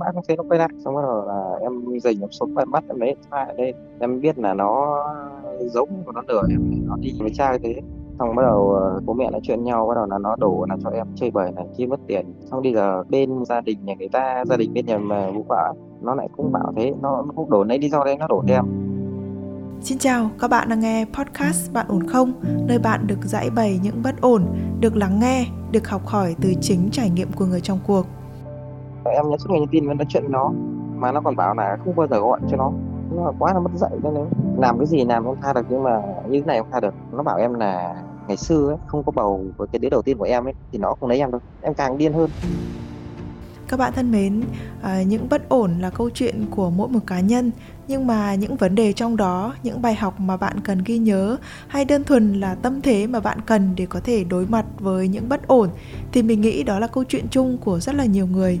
mãi không thấy nó quay lại xong bắt đầu là em dành một số em mắt em lấy điện thoại lên em biết là nó giống của nó lừa em nó đi với trai thế xong bắt đầu ờ, bố mẹ nói chuyện nhau bắt đầu là nó đổ là cho em chơi bời này kia mất tiền xong bây giờ bên gia đình nhà người ta gia đình bên nhà mà vũ vợ nó lại cũng bảo thế nó, nó cũng đổ lấy lý do đấy nó đổ em Xin chào, các bạn đang nghe podcast Bạn ổn không? Nơi bạn được giải bày những bất ổn, được lắng nghe, được học hỏi từ chính trải nghiệm của người trong cuộc em nhắn suốt ngày nhắn tin với nói chuyện với nó mà nó còn bảo là không bao giờ gọi cho nó. Nó là quá là mất dạy nên làm cái gì làm em tha được nhưng mà như thế này em tha được. Nó bảo em là ngày xưa ấy, không có bầu với cái đứa đầu tiên của em ấy thì nó không lấy em đâu em càng điên hơn. Các bạn thân mến, à, những bất ổn là câu chuyện của mỗi một cá nhân. Nhưng mà những vấn đề trong đó, những bài học mà bạn cần ghi nhớ hay đơn thuần là tâm thế mà bạn cần để có thể đối mặt với những bất ổn thì mình nghĩ đó là câu chuyện chung của rất là nhiều người.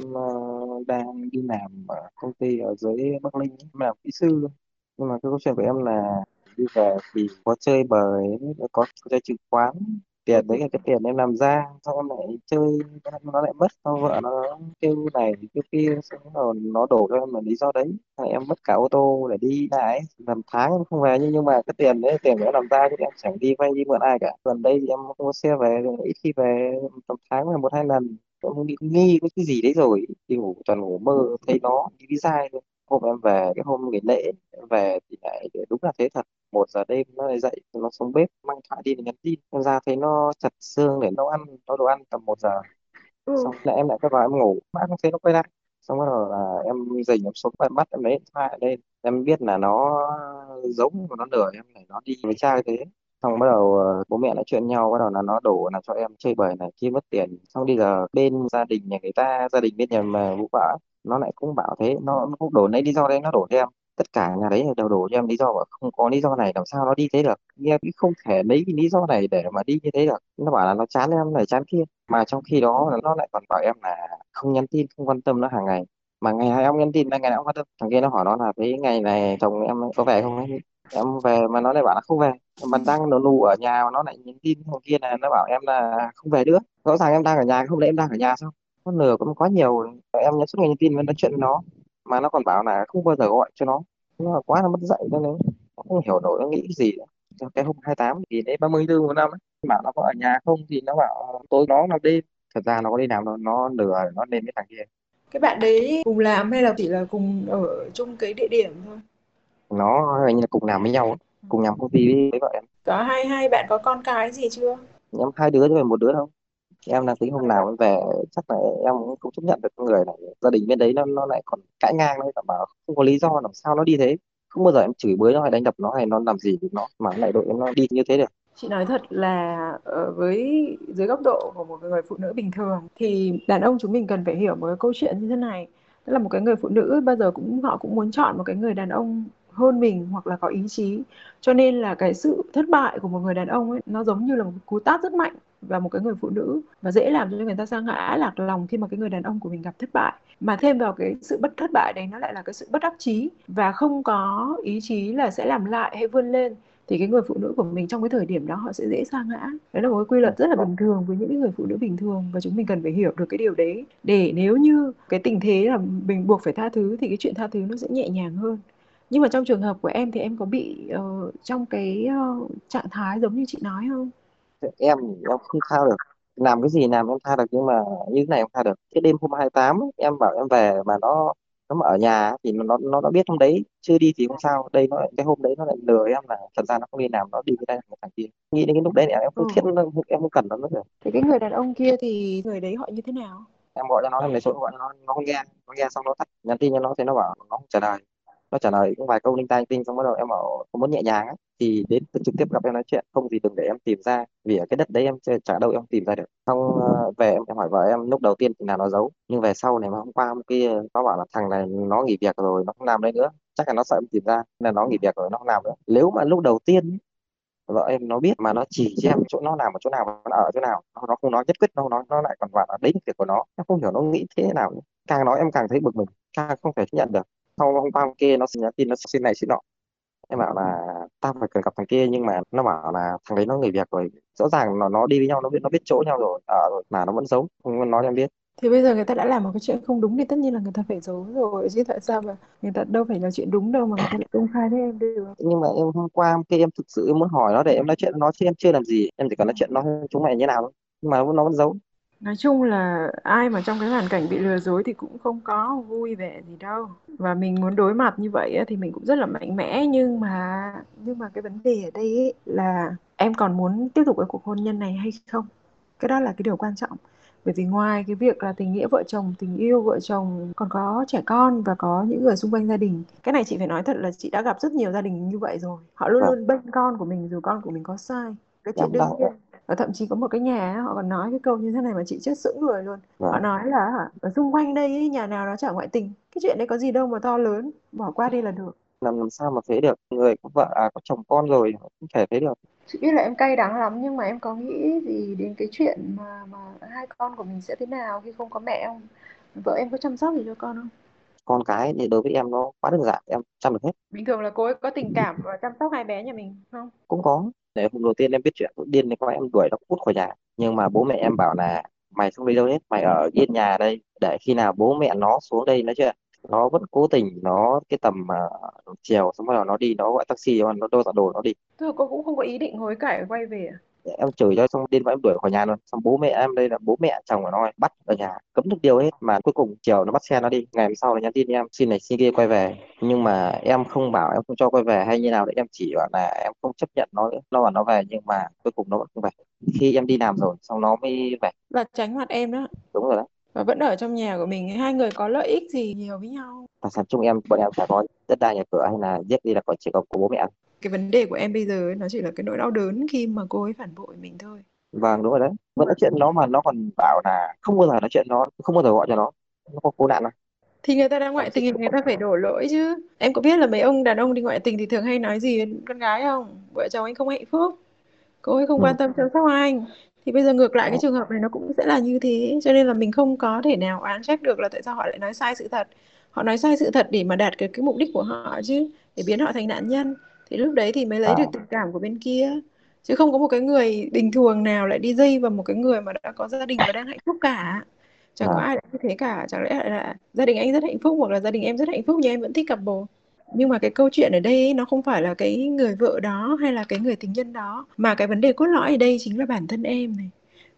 em uh, ờ, đang đi làm ở công ty ở dưới Bắc Ninh em làm kỹ sư nhưng mà cái câu chuyện của em là đi về thì có chơi bời có chơi chứng khoán tiền đấy là cái tiền em làm ra, xong em lại chơi, nó lại mất, xong vợ nó kêu này kêu kia, xong rồi nó đổ cho em là lý do đấy. Là em mất cả ô tô để đi lại, làm tháng em không về, nhưng nhưng mà cái tiền đấy, tiền để làm ra chứ em chẳng đi vay đi mượn ai cả. Gần đây thì em không có xe về ít khi về, tầm tháng là một hai lần. Cũng bị nghi có cái gì đấy rồi, đi ngủ toàn ngủ mơ, thấy nó đi đi dai thôi hôm em về cái hôm nghỉ lễ em về thì lại đúng là thế thật. Một giờ đêm nó lại dậy nó xuống bếp mang thoại đi để nhắn tin. Em ra thấy nó chặt xương để nấu ăn nấu đồ ăn tầm một giờ. Ừ. xong lại em lại cứ vào em ngủ mãi không thấy nó quay lại. Xong bắt đầu là em dình em xuống em bắt em lấy điện thoại lên. Em biết là nó giống của nó lừa em này nó đi với trai thế xong bắt đầu ờ, bố mẹ nói chuyện nhau bắt đầu là nó đổ là cho em chơi bời này kia mất tiền. Xong bây giờ bên gia đình nhà người ta gia đình bên nhà mà vũ vợ nó lại cũng bảo thế nó, nó cũng đổ lấy lý do đấy nó đổ cho em. Tất cả nhà đấy đều đổ cho em lý do bảo không có lý do này làm sao nó đi thế được? Nghe cũng không thể lấy cái lý do này để mà đi như thế được. Nó bảo là nó chán em này chán kia. Mà trong khi đó là nó lại còn bảo em là không nhắn tin không quan tâm nó hàng ngày. Mà ngày hai ông nhắn tin ngày nào cũng quan tâm. Thằng kia nó hỏi nó là thế ngày này chồng em có về không ấy em về mà nó lại bảo là không về. Mà đang nổ nụ ở nhà mà nó lại nhắn tin thằng kia là nó bảo em là không về nữa. Rõ ràng em đang ở nhà không lẽ em đang ở nhà sao? Nó lừa cũng quá nhiều em nhắn suốt ngày nhắn tin với nói chuyện với nó mà nó còn bảo là không bao giờ gọi cho nó nó là quá là mất dạy cho nên nó không hiểu nổi nó nghĩ cái gì nữa. cái hôm 28 thì đấy 30 tháng 4 một năm ấy bảo nó có ở nhà không thì nó bảo tối nó làm đêm thật ra nó có đi làm đâu nó lừa nó lên với thằng kia Cái bạn đấy cùng làm hay là chỉ là cùng ở chung cái địa điểm thôi? nó hình như là cùng làm với nhau ấy. cùng làm công ty với vợ em Có hai hai bạn có con cái gì chưa? em hai đứa chứ phải một đứa đâu em đang tính hôm nào em về, chắc là em cũng không chấp nhận được con người này gia đình bên đấy nó nó lại còn cãi ngang đấy bảo không có lý do làm sao nó đi thế không bao giờ em chửi bới nó hay đánh đập nó hay nó làm gì với nó, mà lại đội em nó đi như thế được Chị nói thật là ở với, dưới góc độ của một người phụ nữ bình thường thì đàn ông chúng mình cần phải hiểu một cái câu chuyện như thế này. Tức là một cái người phụ nữ bao giờ cũng, họ cũng muốn chọn một cái người đàn ông hơn mình hoặc là có ý chí. Cho nên là cái sự thất bại của một người đàn ông ấy, nó giống như là một cú tát rất mạnh và một cái người phụ nữ và dễ làm cho người ta sa ngã lạc lòng khi mà cái người đàn ông của mình gặp thất bại. Mà thêm vào cái sự bất thất bại đấy nó lại là cái sự bất đắc chí và không có ý chí là sẽ làm lại hay vươn lên thì cái người phụ nữ của mình trong cái thời điểm đó họ sẽ dễ sa ngã. Đấy là một cái quy luật rất là bình thường với những cái người phụ nữ bình thường và chúng mình cần phải hiểu được cái điều đấy. Để nếu như cái tình thế là mình buộc phải tha thứ thì cái chuyện tha thứ nó sẽ nhẹ nhàng hơn. Nhưng mà trong trường hợp của em thì em có bị uh, trong cái uh, trạng thái giống như chị nói không? Em em không tha được. Làm cái gì làm em tha được nhưng mà như thế này em tha được. Cái đêm hôm 28 ấy, em bảo em về mà nó nó mà ở nhà thì nó nó nó biết hôm đấy chưa đi thì không sao. Đây nó cái hôm đấy nó lại lừa em là thật ra nó không đi làm nó đi với đây thằng kia. Nghĩ đến cái lúc đấy thì em không ừ. thiết em không cần nó nữa rồi. Thì cái người đàn ông kia thì người đấy họ như thế nào? Em gọi cho nó em lấy số gọi cho nó nó không nghe nó nghe xong nó tắt nhắn tin cho nó thì nó bảo nó không trả lời nó trả lời cũng vài câu linh ta linh tinh xong bắt đầu em bảo không muốn nhẹ nhàng ấy thì đến trực tiếp gặp em nói chuyện không gì đừng để em tìm ra vì ở cái đất đấy em chả đâu em tìm ra được. Xong uh, về em, em hỏi vợ em lúc đầu tiên thì là nó giấu nhưng về sau này mà hôm qua hôm kia nó bảo là thằng này nó nghỉ việc rồi nó không làm đấy nữa chắc là nó sợ em tìm ra nên nó nghỉ việc rồi nó không làm nữa. Nếu mà lúc đầu tiên vợ em nó biết mà nó chỉ cho em chỗ nó làm ở chỗ nào nó ở chỗ nào nó không nói nhất quyết đâu nó nó lại còn bảo là đấy việc của nó em không hiểu nó nghĩ thế nào nữa. càng nói em càng thấy bực mình càng không thể chấp nhận được sau hôm qua hôm kia nó nhắn tin nó xin này xin nọ. Em bảo là tao phải cần gặp thằng kia nhưng mà nó bảo là thằng đấy nó nghỉ việc rồi rõ ràng nó nó đi với nhau nó biết nó biết chỗ nhau rồi ở rồi mà nó vẫn giấu không nói cho em biết. Thì bây giờ người ta đã làm một cái chuyện không đúng thì tất nhiên là người ta phải giấu rồi chứ tại sao mà người ta đâu phải là chuyện đúng đâu mà người ta lại công khai với em được. nhưng mà em hôm qua hôm kia em thực sự em muốn hỏi nó để em nói chuyện với nó chứ em chưa làm gì em chỉ cần nói chuyện nó chúng mày như nào thôi nhưng mà nó vẫn giấu Nói chung là ai mà trong cái hoàn cảnh bị lừa dối thì cũng không có vui vẻ gì đâu. Và mình muốn đối mặt như vậy thì mình cũng rất là mạnh mẽ nhưng mà nhưng mà cái vấn đề ở đây ấy là em còn muốn tiếp tục cái cuộc hôn nhân này hay không? Cái đó là cái điều quan trọng. Bởi vì ngoài cái việc là tình nghĩa vợ chồng, tình yêu vợ chồng còn có trẻ con và có những người xung quanh gia đình. Cái này chị phải nói thật là chị đã gặp rất nhiều gia đình như vậy rồi. Họ luôn và luôn bênh con của mình dù con của mình có sai. Cái chuyện đương nhiên và thậm chí có một cái nhà á, họ còn nói cái câu như thế này mà chị chết sững người luôn. Họ và nói là ở xung quanh đây ý, nhà nào nó chả ngoại tình cái chuyện đấy có gì đâu mà to lớn bỏ qua đi là được. Làm làm sao mà thế được người có vợ à có chồng con rồi không thể thế được. Chị biết là em cay đắng lắm nhưng mà em có nghĩ gì đến cái chuyện mà mà hai con của mình sẽ thế nào khi không có mẹ không? Vợ em có chăm sóc gì cho con không? Con cái thì đối với em nó quá đơn giản em chăm được hết. Bình thường là cô ấy có tình cảm và chăm sóc hai bé nhà mình không? Cũng có đấy, hôm đầu tiên em biết chuyện điên này qua em đuổi nó cút khỏi nhà. Nhưng mà bố mẹ em bảo là, mày không đi đâu hết, mày ở yên nhà đây. Để khi nào bố mẹ nó xuống đây nói chuyện, nó vẫn cố tình, nó cái tầm mà chiều, xong rồi nó đi, nó gọi taxi, nó nó đô đồ nó đi. Thưa cô cũng không có ý định hối cải quay về à? Em chửi cho xong và em đuổi khỏi nhà luôn. Xong bố mẹ em đây là bố mẹ chồng của nó bắt ở nhà cấm được điều hết mà cuối cùng chiều nó bắt xe nó đi. Ngày hôm sau nó nhắn tin em xin này xin kia quay về. Nhưng mà em không bảo em không cho quay về hay như nào đấy. Em chỉ bảo là em không chấp nhận nó nữa nó bảo nó về. Nhưng mà cuối cùng nó vẫn không về. Khi em đi làm rồi xong nó mới về. Là tránh mặt em đó. Đúng rồi đấy. Và vẫn ở trong nhà của mình hai người có lợi ích gì nhiều với nhau? Tài sản chung em bọn em chả có đất đai nhà cửa hay là giết đi là còn chỉ có của bố mẹ cái vấn đề của em bây giờ ấy, nó chỉ là cái nỗi đau đớn khi mà cô ấy phản bội mình thôi. Vâng đúng rồi đấy. Vẫn nói chuyện nó mà nó còn bảo là không bao giờ nói chuyện nó không bao giờ gọi cho nó. Nó có cố nạn đâu thì người ta đã ngoại em tình thì người ta phải đổ lỗi chứ. Em có biết là mấy ông đàn ông đi ngoại tình thì thường hay nói gì đến con gái không? Vợ chồng anh không hạnh phúc. Cô ấy không quan tâm chăm sóc anh. Thì bây giờ ngược lại cái Đó. trường hợp này nó cũng sẽ là như thế. Cho nên là mình không có thể nào oán trách được là tại sao họ lại nói sai sự thật. Họ nói sai sự thật để mà đạt cái, cái mục đích của họ chứ để biến họ thành nạn nhân thì lúc đấy thì mới lấy được À, tình cảm của bên kia. Chứ không có một cái người bình thường nào lại đi dây vào một cái người mà đã có gia đình và đang hạnh phúc cả. Chẳng có vâng. ai như thế cả. Chẳng lẽ là gia đình anh rất hạnh phúc hoặc là gia đình em rất hạnh phúc nhưng em vẫn thích cặp bồ? Nhưng mà cái câu chuyện ở đây ấy, nó không phải là cái người vợ đó hay là cái người tình nhân đó. Mà cái vấn đề cốt lõi ở đây chính là bản thân em này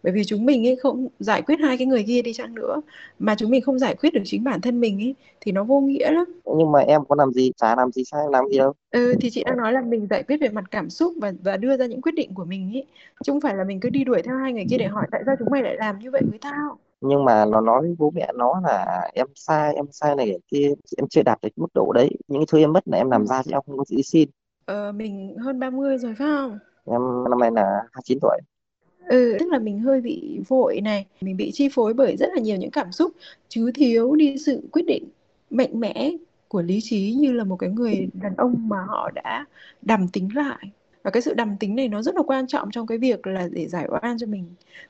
bởi vì chúng mình ấy không giải quyết hai cái người kia đi chăng nữa. Mà chúng mình không giải quyết được chính bản thân mình ấy thì nó vô nghĩa lắm. Nhưng mà em có làm gì? Chả làm gì sai làm gì đâu. Ừ thì chị đang nói là mình giải quyết về mặt cảm xúc và và đưa ra những quyết định của mình ấy. Chứ không phải là mình cứ đi đuổi theo hai người kia để hỏi tại sao chúng mày lại làm như vậy với tao. Nhưng mà nó nói với bố mẹ nó là em sai em sai này cái kia em chưa đạt được mức độ đấy. Những cái thứ em mất là em làm ra chứ em không có gì xin. Ờ, mình hơn 30 rồi phải không? Em năm nay là 29 tuổi Ừ, tức là mình hơi bị vội này, mình bị chi phối bởi rất là nhiều những cảm xúc, chứ thiếu đi sự quyết định mạnh mẽ của lý trí như là một cái người đàn ông mà họ đã đàm tính lại. Và cái sự đàm tính này nó rất là quan trọng trong cái việc là để giải oan cho mình.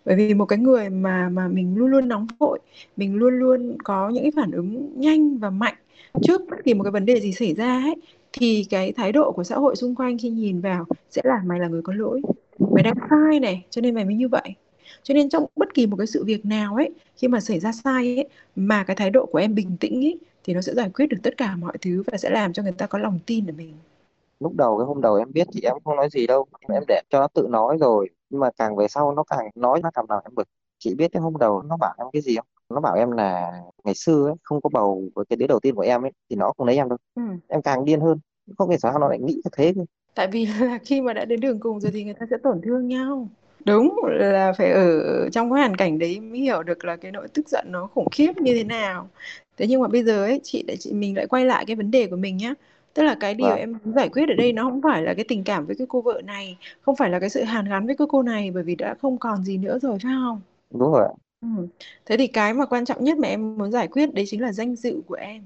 Bởi vì một cái người mà mà mình luôn luôn nóng vội, mình luôn luôn có những cái phản ứng nhanh và mạnh trước bất kỳ một cái vấn đề gì xảy ra ấy, thì cái thái độ của xã hội xung quanh khi nhìn vào sẽ là mày là người có lỗi mày đang sai này cho nên mày mới như vậy. Cho nên trong bất kỳ một cái sự việc nào ấy khi mà xảy ra sai ấy mà cái thái độ của em bình tĩnh ấy thì nó sẽ giải quyết được tất cả mọi thứ và sẽ làm cho người ta có lòng tin ở mình. Lúc đầu cái hôm đầu em biết thì em không nói gì đâu em để cho nó tự nói rồi. Nhưng mà càng về sau nó càng nói nó càng làm em bực. Chị biết cái hôm đầu nó bảo em cái gì không? Nó bảo em là ngày xưa ấy, không có bầu với cái đứa đầu tiên của em ấy thì nó không lấy em đâu ừ. em càng điên hơn. Không hiểu sao nó lại nghĩ như thế cơ. Tại vì là khi mà đã đến đường cùng rồi thì người ta sẽ tổn thương nhau. Đúng là phải ở trong cái hoàn cảnh đấy mới hiểu được là cái nỗi tức giận nó khủng khiếp như thế nào. Thế nhưng mà bây giờ ấy chị lại chị mình lại quay lại cái vấn đề của mình nhá. Tức là cái điều vâng. em muốn giải quyết ở đây nó không phải là cái tình cảm với cái cô vợ này không phải là cái sự hàn gắn với cái cô này bởi vì đã không còn gì nữa rồi phải không? Đúng rồi ạ. Ừ. thế thì cái mà quan trọng nhất mà em muốn giải quyết đấy chính là danh dự của em.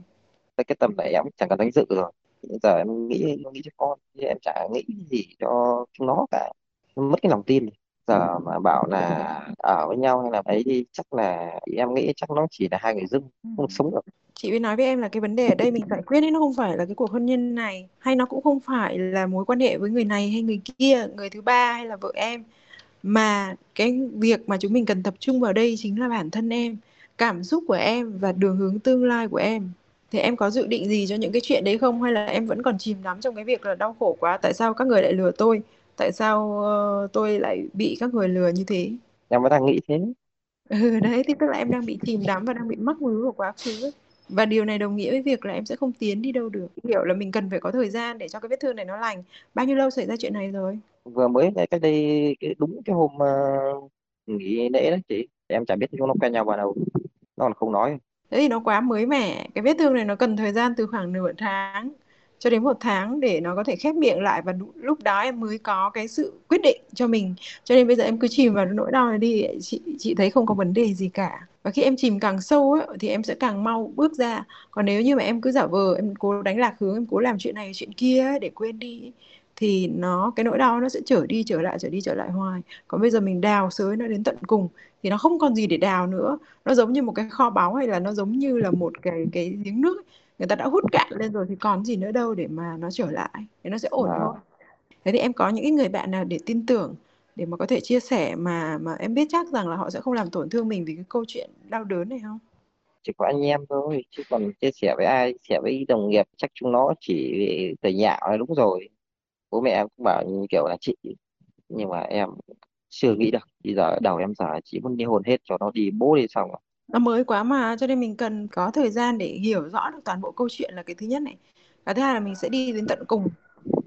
Cái tầm này em chẳng cần danh dự rồi bây giờ em nghĩ nghĩ cho con chứ em chả nghĩ gì cho chúng nó cả. Mất cái lòng tin giờ mà bảo là ở với nhau hay là ấy thì chắc là em nghĩ chắc nó chỉ là hai người dưng Ừ. không sống được. Chị mới nói với em là cái vấn đề ở đây mình giải quyết ấy nó không phải là cái cuộc hôn nhân này hay nó cũng không phải là mối quan hệ với người này hay người kia người thứ ba hay là vợ em. Mà cái việc mà chúng mình cần tập trung vào đây chính là bản thân em cảm xúc của em và đường hướng tương lai của em thì em có dự định gì cho những cái chuyện đấy không? Hay là em vẫn còn chìm đắm trong cái việc là đau khổ quá? Tại sao các người lại lừa tôi? Tại sao ờ, tôi lại bị các người lừa như thế? Em vẫn đang nghĩ thế. Ừ đấy thì tức là em đang bị chìm đắm và đang bị mắc mứ vào quá khứ ấy. và điều này đồng nghĩa với việc là em sẽ không tiến đi đâu được. Hiểu là mình cần phải có thời gian để cho cái vết thương này nó lành. Bao nhiêu lâu xảy ra chuyện này rồi? Vừa mới cách đây cái, đúng cái hôm uh, nghỉ lễ đấy chị. Em chả biết chúng nó quen nhau vào đâu nó còn không nói Thế thì nó quá mới mẻ. Cái vết thương này nó cần thời gian từ khoảng nửa tháng cho đến một tháng để nó có thể khép miệng lại và lúc đó em mới có cái sự quyết định cho mình. Cho nên bây giờ em cứ chìm vào nỗi đau này đi. Chị chị thấy không có vấn đề gì cả. Và khi em chìm càng sâu ấy, thì em sẽ càng mau bước ra. Còn nếu như mà em cứ giả vờ em cố đánh lạc hướng, em cố làm chuyện này chuyện kia ấy để quên đi ấy, thì nó cái nỗi đau nó sẽ trở đi trở lại trở đi trở lại hoài. Còn bây giờ mình đào xới nó đến tận cùng thì nó không còn gì để đào nữa. Nó giống như một cái kho báu hay là nó giống như là một cái cái giếng nước ấy. người ta đã hút cạn lên rồi thì còn gì nữa đâu để mà nó trở lại thì nó sẽ ổn thôi. Và thế thì em có những cái người bạn nào để tin tưởng để mà có thể chia sẻ mà mà em biết chắc rằng là họ sẽ không làm tổn thương mình vì cái câu chuyện đau đớn này không? Chỉ có anh em thôi chứ còn chia sẻ với ai chia sẻ với đồng nghiệp chắc chúng nó chỉ cười nhạo là đúng rồi bố mẹ em cũng bảo như kiểu là chị nhưng mà em chưa nghĩ được bây giờ đầu em giờ chỉ muốn ly hôn hết cho nó đi bố đi xong rồi. Nó mới quá mà cho nên mình cần có thời gian để hiểu rõ được toàn bộ câu chuyện là cái thứ nhất này. Cái thứ hai là mình sẽ đi đến tận cùng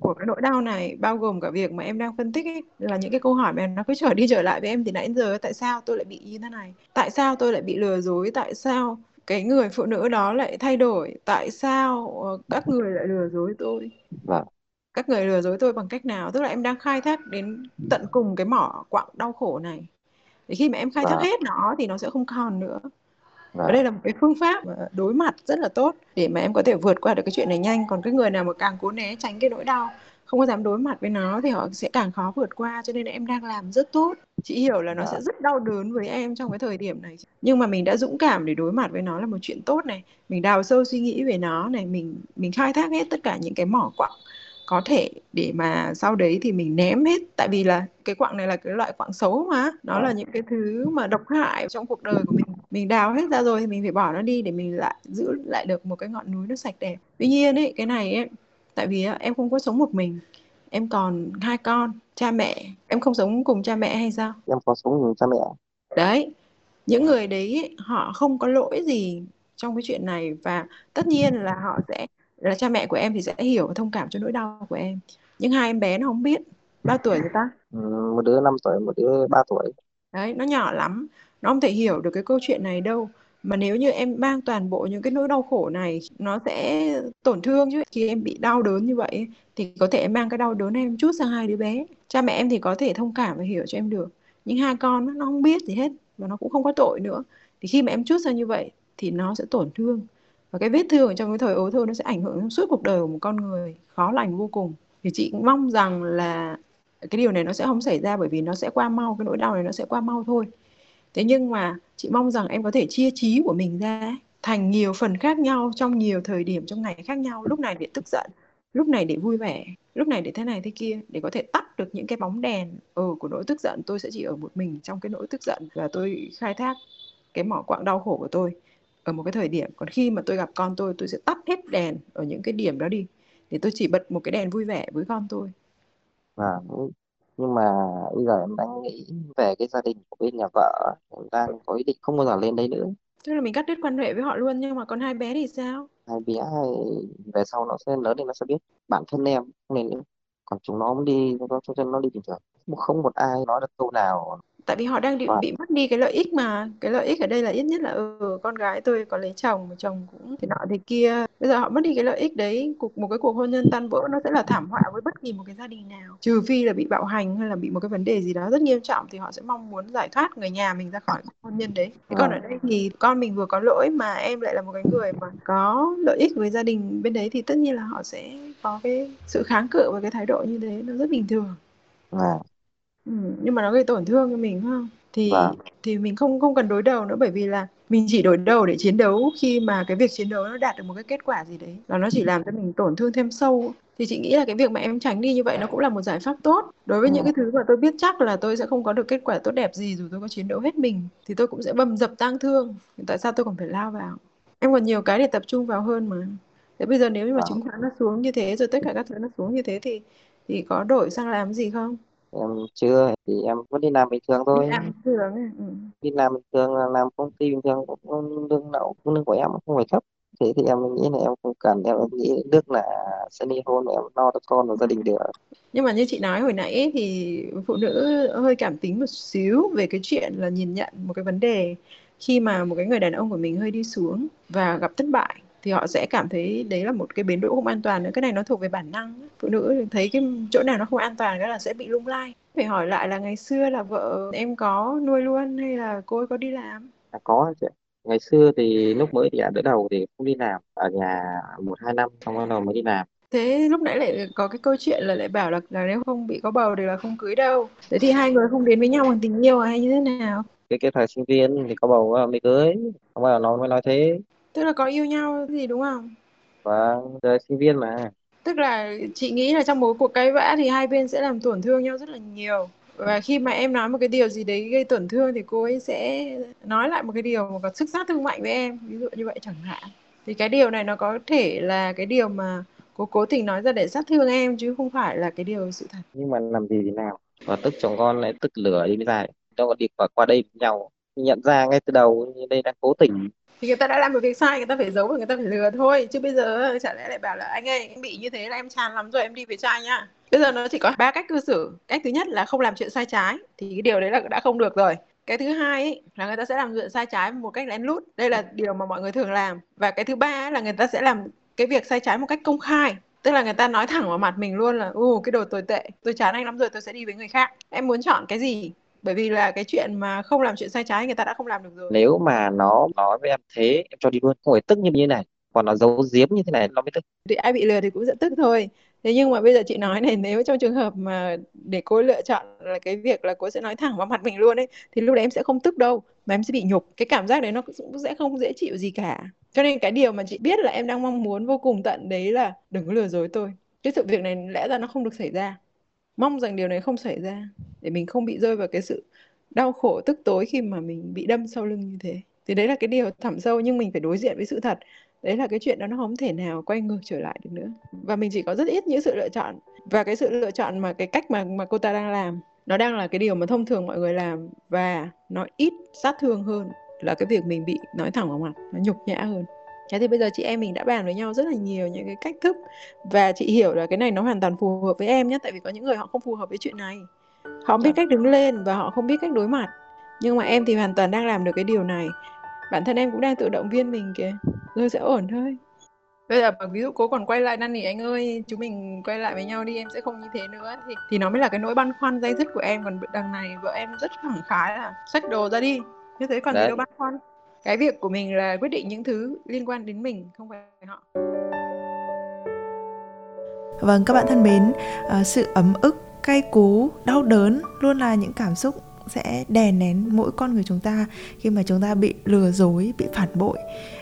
của cái nỗi đau này bao gồm cả việc mà em đang phân tích ấy, là những cái câu hỏi mà nó cứ trở đi trở lại với em từ nãy giờ tại sao tôi lại bị như thế này? Tại sao tôi lại bị lừa dối? Tại sao cái người phụ nữ đó lại thay đổi? Tại sao ờ, các người lại lừa dối tôi? Và các người lừa dối tôi bằng cách nào? Tức là em đang khai thác đến tận cùng cái mỏ quặng đau khổ này. Để khi mà em khai thác và hết nó thì nó sẽ không còn nữa. Và đây là một cái phương pháp đối mặt rất là tốt để mà em có thể vượt qua được cái chuyện này nhanh. Còn cái người nào mà càng cố né tránh cái nỗi đau không có dám đối mặt với nó thì họ sẽ càng khó vượt qua. Cho nên là em đang làm rất tốt. Chị hiểu là nó sẽ rất đau đớn với em trong cái thời điểm này. Nhưng mà mình đã dũng cảm để đối mặt với nó là một chuyện tốt này. Mình đào sâu suy nghĩ về nó này. Mình mình khai thác hết tất cả những cái mỏ quặng có thể để mà sau đấy thì mình ném hết. Tại vì là cái quặng này là cái loại quặng xấu mà. Nó là và những cái thứ mà độc hại trong cuộc đời của mình. Mình đào hết ra rồi thì mình phải bỏ nó đi để mình lại giữ lại được một cái ngọn núi nó sạch đẹp. Tuy nhiên ấy cái này ấy tại vì em không có sống một mình. Em còn hai con cha mẹ. Em không sống cùng cha mẹ hay sao? Em có sống cùng cha mẹ. Đấy. Những người đấy ấy, họ không có lỗi gì trong cái chuyện này. Và tất nhiên là họ sẽ là cha mẹ của em thì sẽ hiểu và thông cảm cho nỗi đau của em. Nhưng hai em bé nó không biết. Bao tuổi rồi ta? Ừ, một đứa 5 tuổi một đứa 3 tuổi. Đấy nó nhỏ lắm. Nó không thể hiểu được cái câu chuyện này đâu. Mà nếu như em mang toàn bộ những cái nỗi đau khổ này nó sẽ tổn thương chứ. Khi em bị đau đớn như vậy thì có thể em mang cái đau đớn em chút sang hai đứa bé. Cha mẹ em thì có thể thông cảm và hiểu cho em được. Nhưng hai con nó nó không biết gì hết và nó cũng không có tội nữa. Thì khi mà em chút ra như vậy thì nó sẽ tổn thương và cái vết thương ở trong cái thời ấu thơ nó sẽ ảnh hưởng suốt cuộc đời của một con người khó lành vô cùng. Thì chị cũng mong rằng là cái điều này nó sẽ không xảy ra bởi vì nó sẽ qua mau, cái nỗi đau này nó sẽ qua mau thôi. Thế nhưng mà chị mong rằng em có thể chia trí của mình ra thành nhiều phần khác nhau trong nhiều thời điểm, trong ngày khác nhau. Lúc này để tức giận, lúc này để vui vẻ, lúc này để thế này thế kia, để có thể tắt được những cái bóng đèn ừ của nỗi tức giận. Tôi sẽ chỉ ở một mình trong cái nỗi tức giận và tôi khai thác cái mỏ quặng đau khổ của tôi ở một cái thời điểm. Còn khi mà tôi gặp con tôi tôi sẽ tắt hết đèn ở những cái điểm đó đi để tôi chỉ bật một cái đèn vui vẻ với con tôi. Và nhưng mà bây giờ em đang nghĩ về cái gia đình của bên nhà vợ em đang có ý định không bao giờ lên đấy nữa. Tức là mình cắt đứt quan hệ với họ luôn nhưng mà còn hai bé thì sao? Hai bé về sau nó sẽ lớn lên nó sẽ biết bản thân em không nên nữa. Còn chúng nó đi nó cho nó đi bình thường. Không một ai nói được câu nào tại vì họ đang bị, Vâng. bị mất đi cái lợi ích mà cái lợi ích ở đây là ít nhất là ừ, con gái tôi có lấy chồng mà chồng cũng thế nọ thế kia bây giờ họ mất đi cái lợi ích đấy cuộc một cái cuộc hôn nhân tan vỡ nó sẽ là thảm họa với bất kỳ một cái gia đình nào trừ phi là bị bạo hành hay là bị một cái vấn đề gì đó rất nghiêm trọng thì họ sẽ mong muốn giải thoát người nhà mình ra khỏi hôn nhân đấy thế còn Vâng. ở đây thì con mình vừa có lỗi mà em lại là một cái người mà có lợi ích với gia đình bên đấy thì tất nhiên là họ sẽ có cái sự kháng cự và cái thái độ như thế nó rất bình thường Vâng. Ừ, nhưng mà nó gây tổn thương cho mình không? Thì Vâng. thì mình không không cần đối đầu nữa bởi vì là mình chỉ đối đầu để chiến đấu khi mà cái việc chiến đấu nó đạt được một cái kết quả gì đấy. Là nó chỉ làm cho mình tổn thương thêm sâu. Thì chị nghĩ là cái việc mà em tránh đi như vậy nó cũng là một giải pháp tốt. Đối với những cái thứ mà tôi biết chắc là tôi sẽ không có được kết quả tốt đẹp gì dù tôi có chiến đấu hết mình thì tôi cũng sẽ bầm dập tang thương. Tại sao tôi còn phải lao vào? Em còn nhiều cái để tập trung vào hơn mà. Thế bây giờ nếu như mà Vâng. chứng khoán nó xuống như thế rồi tất cả các thứ nó xuống như thế thì thì có đổi sang làm gì không Em chưa thì em vẫn đi làm bình thường đi thôi. thường ấy. Ừ. Đi làm bình thường là làm công ty bình thường cũng lương lậu lương của em cũng không phải thấp. Thế thì em nghĩ là em không cần em nghĩ nước là sẽ ly hôn em lo cho con và gia đình được. Nhưng mà như chị nói hồi nãy ấy, thì phụ nữ hơi cảm tính một xíu về cái chuyện là nhìn nhận một cái vấn đề khi mà một cái người đàn ông của mình hơi đi xuống và gặp thất bại thì họ sẽ cảm thấy đấy là một cái bến đỗ không an toàn nữa cái này nó thuộc về bản năng phụ nữ thấy cái chỗ nào nó không an toàn cái là sẽ bị lung lay phải hỏi lại là ngày xưa là vợ em có nuôi luôn hay là cô ấy có đi làm À, có chị. Ngày xưa thì lúc mới đẻ đỡ đầu thì không đi làm ở nhà một hai năm xong bắt đầu mới đi làm. thế lúc nãy lại có cái câu chuyện là lại bảo là, là nếu không bị có bầu thì là không cưới đâu thế thì hai người không đến với nhau bằng tình yêu à hay như thế nào Cái cái thời sinh viên thì có bầu mới cưới. Không bao giờ nó mới nói thế. Tức là có yêu nhau gì đúng không Và thời sinh viên mà. tức là chị nghĩ là trong một cuộc cãi vã thì hai bên sẽ làm tổn thương nhau rất là nhiều và khi mà em nói một cái điều gì đấy gây tổn thương thì cô ấy sẽ nói lại một cái điều mà có sức sát thương mạnh với em ví dụ như vậy chẳng hạn thì cái điều này nó có thể là cái điều mà cô cố tình nói ra để sát thương em chứ không phải là cái điều sự thật Nhưng mà làm gì thì nào. Và tức chồng con lại tức lửa đi mới dài. Đâu có đi qua, qua đây với nhau. Nhận ra ngay từ đầu như đây đang cố tình. thì người ta đã làm một việc sai người ta phải giấu và người ta phải lừa thôi. Chứ bây giờ chả lẽ lại bảo là anh ơi em bị như thế là em chán lắm rồi em đi với trai nhá. Bây giờ nó chỉ có ba cách cư xử. Cách thứ nhất là không làm chuyện sai trái thì cái điều đấy là đã không được rồi. Cái thứ hai ấy, là người ta sẽ làm chuyện sai trái một cách lén lút. Đây là điều mà mọi người thường làm. Và cái thứ ba là người ta sẽ làm cái việc sai trái một cách công khai. Tức là người ta nói thẳng vào mặt mình luôn là u cái đồ tồi tệ. Tôi chán anh lắm rồi tôi sẽ đi với người khác. Em muốn chọn cái gì? Bởi vì là cái chuyện mà không làm chuyện sai trái người ta đã không làm được rồi Nếu mà nó nói với em thế em cho đi luôn. Không phải tức như như này. Còn nó giấu giếm như thế này nó mới tức. thì ai bị lừa thì cũng sẽ tức thôi thế nhưng mà bây giờ chị nói này nếu trong trường hợp mà để cô lựa chọn là cái việc là cô sẽ nói thẳng vào mặt mình luôn ấy thì lúc đấy em sẽ không tức đâu mà em sẽ bị nhục cái cảm giác đấy nó cũng sẽ không dễ chịu gì cả cho nên cái điều mà chị biết là em đang mong muốn vô cùng tận đấy là đừng có lừa dối tôi cái sự việc này lẽ ra nó không được xảy ra mong rằng điều này không xảy ra, để mình không bị rơi vào cái sự đau khổ, tức tối khi mà mình bị đâm sau lưng như thế. Thì đấy là cái điều thẳm sâu, nhưng mình phải đối diện với sự thật. Đấy là cái chuyện đó nó không thể nào quay ngược trở lại được nữa. Và mình chỉ có rất ít những sự lựa chọn. Và cái sự lựa chọn mà, cái cách mà mà cô ta đang làm, nó đang là cái điều mà thông thường mọi người làm. Và nó ít sát thương hơn là cái việc mình bị nói thẳng vào mặt, nó nhục nhã hơn. Thế thì bây giờ chị em mình đã bàn với nhau rất là nhiều những cái cách thức và chị hiểu là cái này nó hoàn toàn phù hợp với em nhé tại vì có những người họ không phù hợp với chuyện này. Họ không biết cách đứng lên và họ không biết cách đối mặt. Nhưng mà em thì hoàn toàn đang làm được cái điều này. Bản thân em cũng đang tự động viên mình kìa rồi sẽ ổn thôi. Bây giờ ví dụ cố còn quay lại năn nỉ anh ơi chúng mình quay lại với nhau đi em sẽ không như thế nữa. Thì thì nó mới là cái nỗi băn khoăn dây dứt của em. Còn đằng này vợ em rất khẳng khái là xách đồ ra đi. Như thế còn gì Đấy. đâu băn khoăn cái việc của mình là quyết định những thứ liên quan đến mình không phải họ Vâng các bạn thân mến, ờ, sự ấm ức, cay cú, đau đớn luôn là những cảm xúc sẽ đè nén mỗi con người chúng ta khi mà chúng ta bị lừa dối, bị phản bội.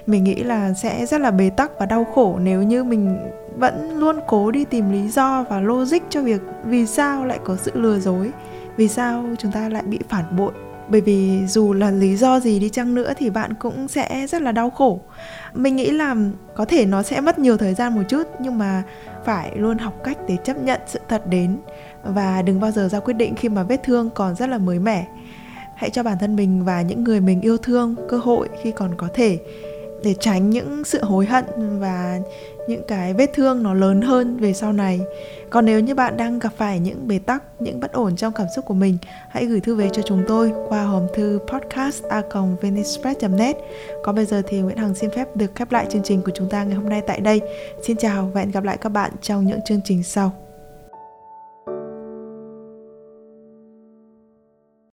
Mình nghĩ là sẽ rất là bế tắc và đau khổ nếu như mình vẫn luôn cố đi tìm lý do và logic cho việc vì sao lại có sự lừa dối, vì sao chúng ta lại bị phản bội. Bởi vì dù là lý do gì đi chăng nữa thì bạn cũng sẽ rất là đau khổ. Mình nghĩ là có thể nó sẽ mất nhiều thời gian một chút, nhưng mà phải luôn học cách để chấp nhận sự thật đến và đừng bao giờ ra quyết định khi mà vết thương còn rất là mới mẻ hãy cho bản thân mình và những người mình yêu thương cơ hội khi còn có thể, để tránh những sự hối hận và những cái vết thương nó lớn hơn về sau này. Còn nếu như bạn đang gặp phải những bế tắc, những bất ổn trong cảm xúc của mình, hãy gửi thư về cho chúng tôi qua hòm thư podcast a net. Còn bây giờ thì Nguyễn Hằng xin phép được khép lại chương trình của chúng ta ngày hôm nay tại đây. Xin chào và hẹn gặp lại các bạn trong những chương trình sau.